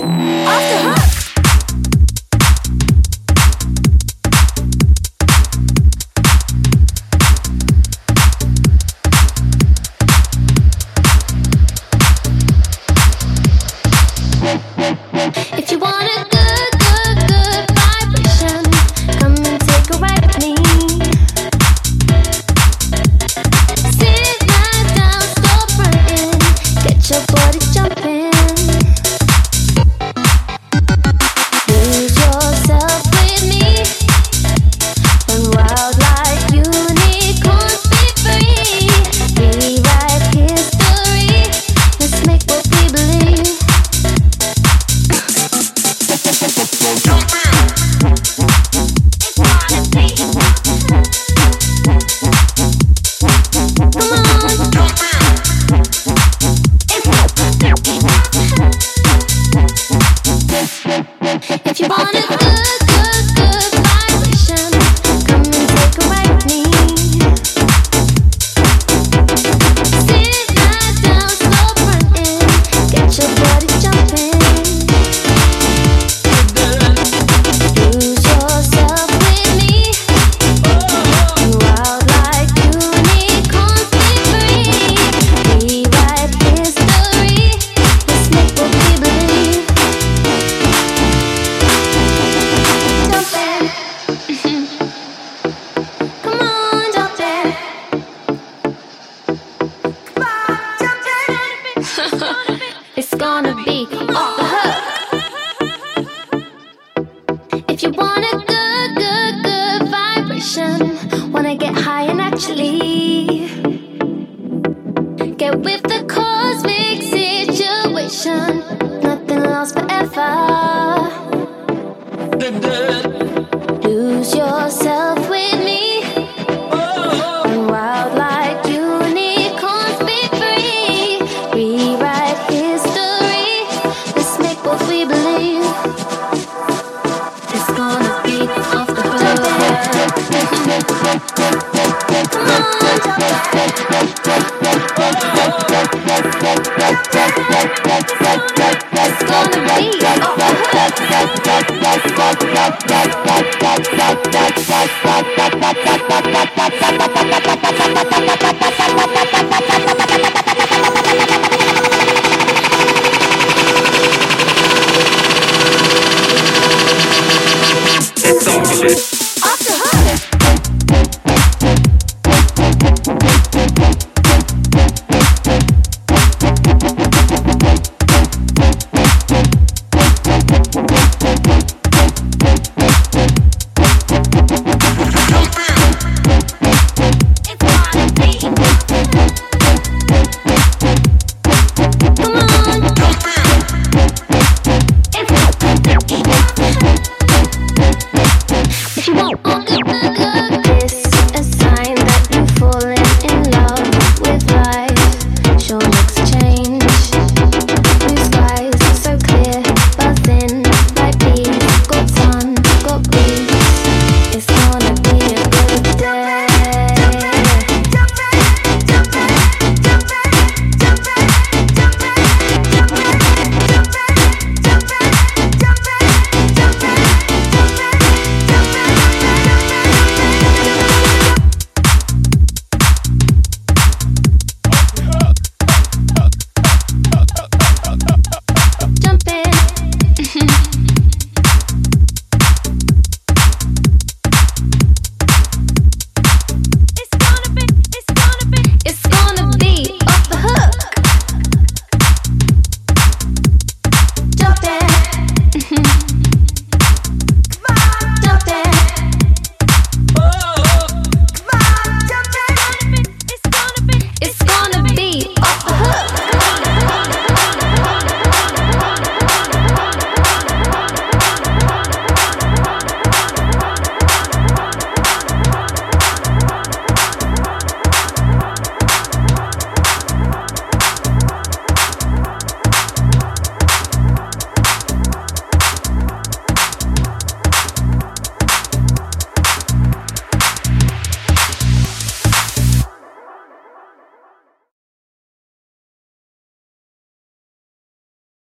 Bye. Want a good, good, good vibration. Wanna get high and actually get with the cosmic situation. Nothing lasts forever. Lose yourself. Shit.